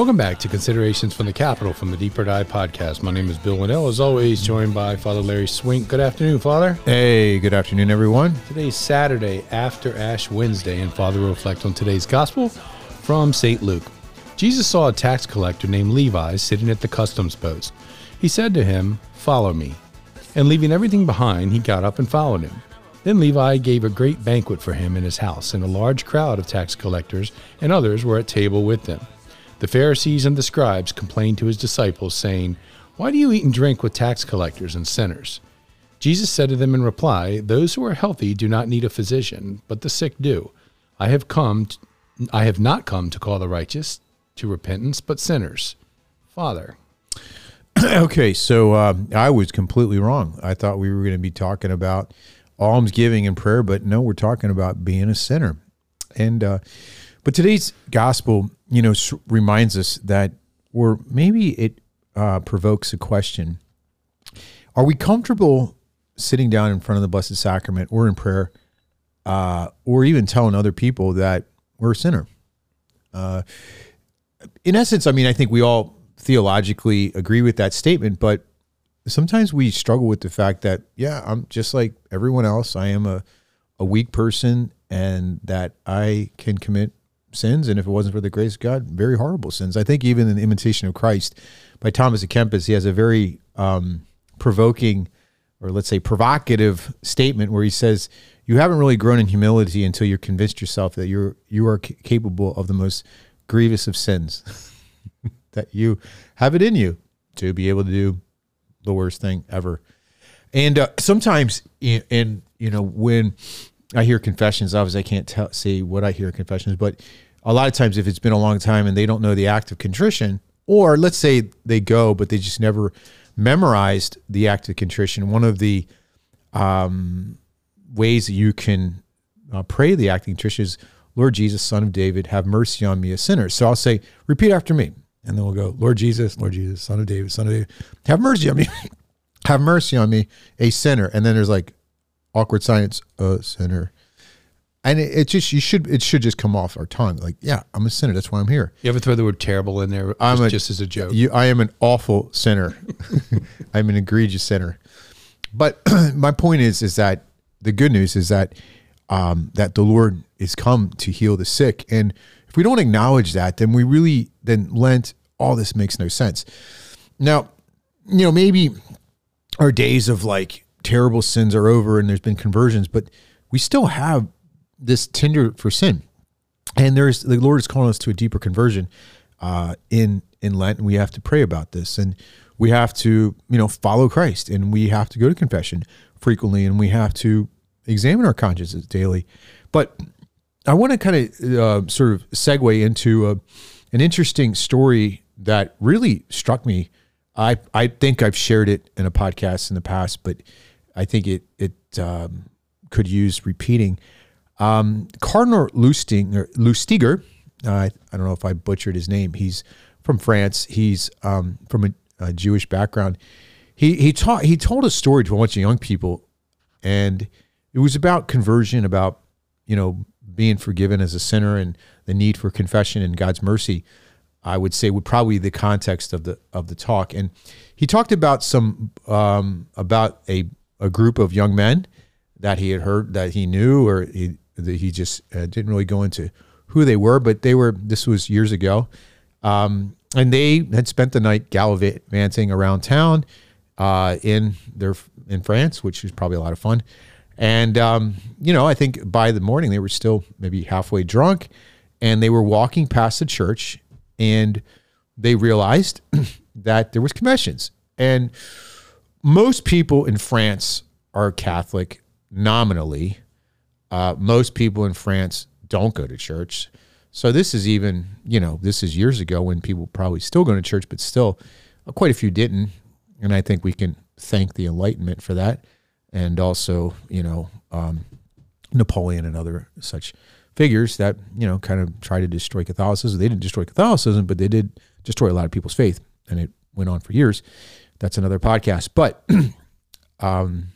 Welcome back to Considerations from the Capitol from the Deeper Dive podcast. My name is Bill Wannall, as always, joined by Father Larry Swink. Good afternoon, Father. Hey, good afternoon, everyone. Today's Saturday after Ash Wednesday, and Father will reflect on today's gospel from St. Luke. Jesus saw a tax collector named Levi sitting at the customs post. He said to him, Follow me. And leaving everything behind, he got up and followed him. Then Levi gave a great banquet for him in his house, and a large crowd of tax collectors and others were at table with them. The Pharisees and the scribes complained to his disciples, saying, Why do you eat and drink with tax collectors and sinners? Jesus said to them in reply, Those who are healthy do not need a physician, but the sick do. I have come I have not come to call the righteous to repentance, but sinners. Father. okay, so um, I was completely wrong. I thought we were going to be talking about almsgiving and prayer, but no, we're talking about being a sinner. And uh, but today's gospel, you know, reminds us that, or maybe it uh, provokes a question: Are we comfortable sitting down in front of the Blessed Sacrament or in prayer, uh, or even telling other people that we're a sinner? Uh, in essence, I mean, I think we all theologically agree with that statement, but sometimes we struggle with the fact that, yeah, I'm just like everyone else. I am a, a weak person and that I can commit sins, and if it wasn't for the grace of God, very horrible sins. I think even in the Imitation of Christ by Thomas à Kempis, he has a very um, provoking, or let's say provocative statement where he says, "You haven't really grown in humility until you're convinced yourself that you're you are c- capable of the most grievous of sins, that you have it in you to be able to do the worst thing ever." And uh, sometimes, in you know when I hear confessions. Obviously, I can't tell, say what I hear confessions, but a lot of times, if it's been a long time and they don't know the act of contrition, or let's say they go, but they just never memorized the act of contrition, one of the um, ways that you can uh, pray the act of contrition is, Lord Jesus, Son of David, have mercy on me, a sinner. So I'll say, repeat after me. And then we'll go, Lord Jesus, Lord Jesus, Son of David, Son of David, have mercy on me. have mercy on me, a sinner. And then there's like awkward science, a sinner. And it, it, just you should it should just come off our tongue like yeah I'm a sinner that's why I'm here. You ever throw the word terrible in there? I'm just, a, just as a joke. You, I am an awful sinner. I'm an egregious sinner. But my point is is that the good news is that um, that the Lord is come to heal the sick, and if we don't acknowledge that, then we really then Lent all this makes no sense. Now, you know maybe our days of like terrible sins are over and there's been conversions, but we still have this tinder for sin. And there's the Lord is calling us to a deeper conversion uh, in in Lent, and we have to pray about this, and we have to you know follow Christ, and we have to go to confession frequently, and we have to examine our consciences daily. But I want to kind of uh, sort of segue into a, an interesting story that really struck me. I I think I've shared it in a podcast in the past, but I think it it um, could use repeating. Um, Cardinal Lustiger, Lustiger uh, I I don't know if I butchered his name. He's from France. He's um, from a, a, Jewish background. He he taught he told a story to a bunch of young people, and it was about conversion, about you know being forgiven as a sinner, and the need for confession and God's mercy. I would say would probably the context of the of the talk, and he talked about some um, about a a group of young men that he had heard that he knew or he that he just uh, didn't really go into who they were, but they were. This was years ago, um, and they had spent the night gallivanting around town uh, in their in France, which was probably a lot of fun. And um, you know, I think by the morning they were still maybe halfway drunk, and they were walking past the church, and they realized that there was confessions, and most people in France are Catholic nominally. Uh, most people in France don't go to church. So this is even, you know, this is years ago when people probably still go to church, but still uh, quite a few didn't. And I think we can thank the Enlightenment for that. And also, you know, um, Napoleon and other such figures that, you know, kind of try to destroy Catholicism. They didn't destroy Catholicism, but they did destroy a lot of people's faith. And it went on for years. That's another podcast. But um,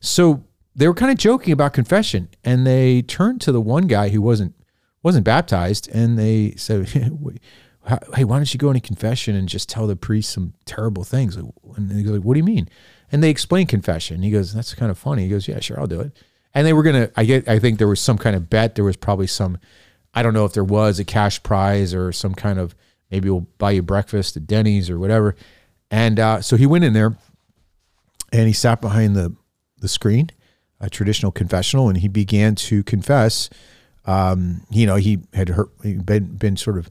so they were kind of joking about confession, and they turned to the one guy who wasn't wasn't baptized, and they said, "Hey, why don't you go into confession and just tell the priest some terrible things?" And he goes, "What do you mean?" And they explain confession. He goes, "That's kind of funny." He goes, "Yeah, sure, I'll do it." And they were gonna. I get. I think there was some kind of bet. There was probably some. I don't know if there was a cash prize or some kind of maybe we'll buy you breakfast at Denny's or whatever. And uh, so he went in there, and he sat behind the the screen, a traditional confessional, and he began to confess um, you know, he had heard, been been sort of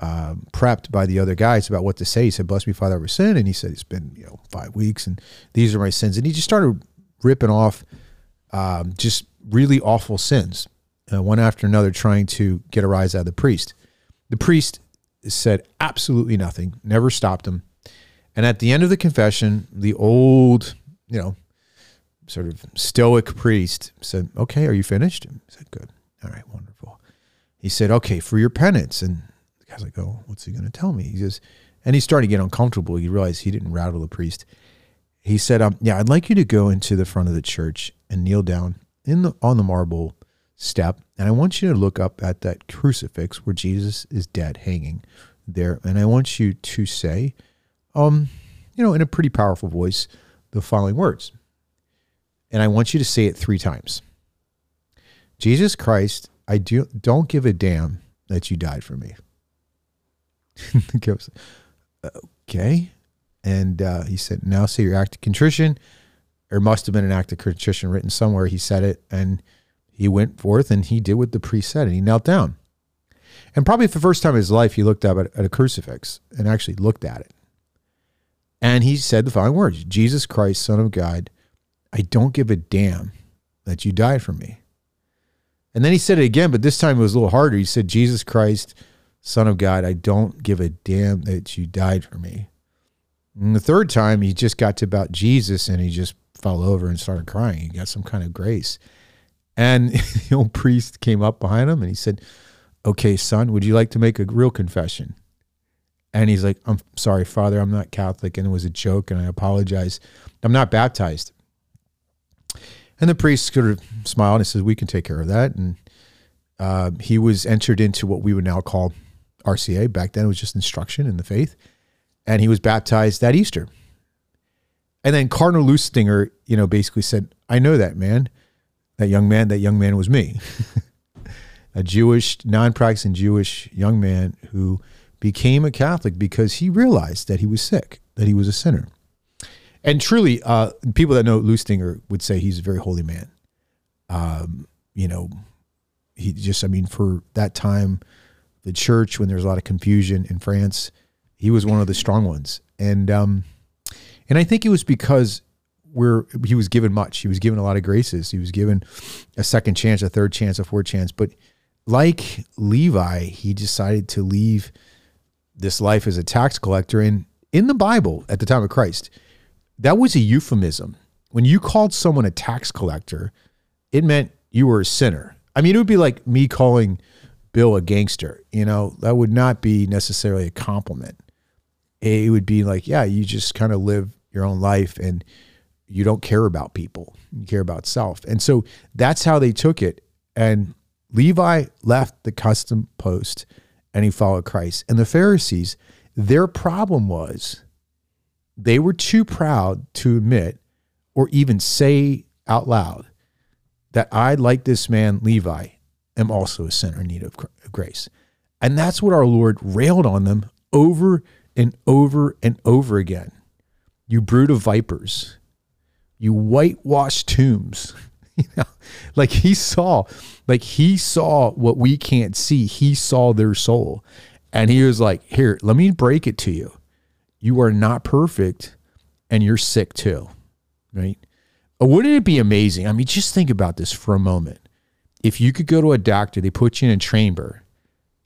uh, prepped by the other guys about what to say. He said, "Bless me, Father, over sin," and he said, "It's been you know five weeks, and these are my sins." And he just started ripping off um, just really awful sins, uh, one after another, trying to get a rise out of the priest. The priest said absolutely nothing, never stopped him. And at the end of the confession, the old, you know, sort of stoic priest said, "Okay, are you finished?" He said, "Good." All right, wonderful. He said, okay, for your penance. And the guy's like, oh, what's he going to tell me? He says, and he's starting to get uncomfortable. He realized he didn't rattle the priest. He said, um, yeah, I'd like you to go into the front of the church and kneel down in the on the marble step. And I want you to look up at that crucifix where Jesus is dead hanging there. And I want you to say, um, you know, in a pretty powerful voice, the following words. And I want you to say it three times. Jesus Christ, I do don't give a damn that you died for me. okay. And uh, he said, now say your act of contrition. There must have been an act of contrition written somewhere. He said it and he went forth and he did what the priest said and he knelt down. And probably for the first time in his life, he looked up at, at a crucifix and actually looked at it. And he said the following words Jesus Christ, Son of God, I don't give a damn that you died for me. And then he said it again, but this time it was a little harder. He said, Jesus Christ, Son of God, I don't give a damn that you died for me. And the third time, he just got to about Jesus and he just fell over and started crying. He got some kind of grace. And the old priest came up behind him and he said, Okay, son, would you like to make a real confession? And he's like, I'm sorry, Father, I'm not Catholic and it was a joke and I apologize. I'm not baptized. And the priest sort of smiled and says, "We can take care of that." And uh, he was entered into what we would now call RCA. Back then, it was just instruction in the faith, and he was baptized that Easter. And then Cardinal Lustiger, you know, basically said, "I know that man, that young man. That young man was me, a Jewish, non-practicing Jewish young man who became a Catholic because he realized that he was sick, that he was a sinner." And truly, uh, people that know Lustiger would say he's a very holy man. Um, you know, he just, I mean, for that time, the church, when there was a lot of confusion in France, he was one of the strong ones. And, um, and I think it was because we're, he was given much. He was given a lot of graces. He was given a second chance, a third chance, a fourth chance. But like Levi, he decided to leave this life as a tax collector. And in the Bible at the time of Christ, that was a euphemism. When you called someone a tax collector, it meant you were a sinner. I mean, it would be like me calling Bill a gangster. You know, that would not be necessarily a compliment. It would be like, yeah, you just kind of live your own life and you don't care about people. You care about self. And so that's how they took it. And Levi left the custom post and he followed Christ. And the Pharisees, their problem was they were too proud to admit or even say out loud that I, like this man, Levi, am also a sinner in need of grace. And that's what our Lord railed on them over and over and over again. You brood of vipers, you whitewashed tombs. you know, like he saw, like he saw what we can't see. He saw their soul. And he was like, Here, let me break it to you you are not perfect and you're sick too, right? Uh, wouldn't it be amazing? I mean, just think about this for a moment. If you could go to a doctor, they put you in a chamber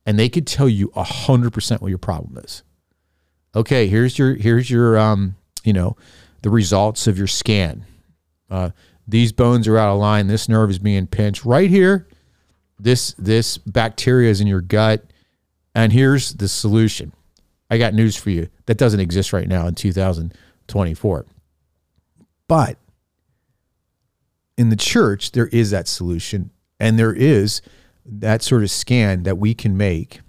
and they could tell you 100% what your problem is. Okay, here's your here's your um, you know, the results of your scan. Uh, these bones are out of line. This nerve is being pinched right here. This this bacteria is in your gut, and here's the solution. I got news for you. That doesn't exist right now in 2024. But in the church, there is that solution, and there is that sort of scan that we can make,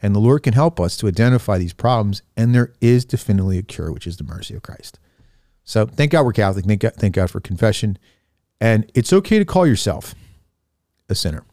and the Lord can help us to identify these problems. And there is definitely a cure, which is the mercy of Christ. So thank God we're Catholic. Thank God, thank God for confession. And it's okay to call yourself a sinner.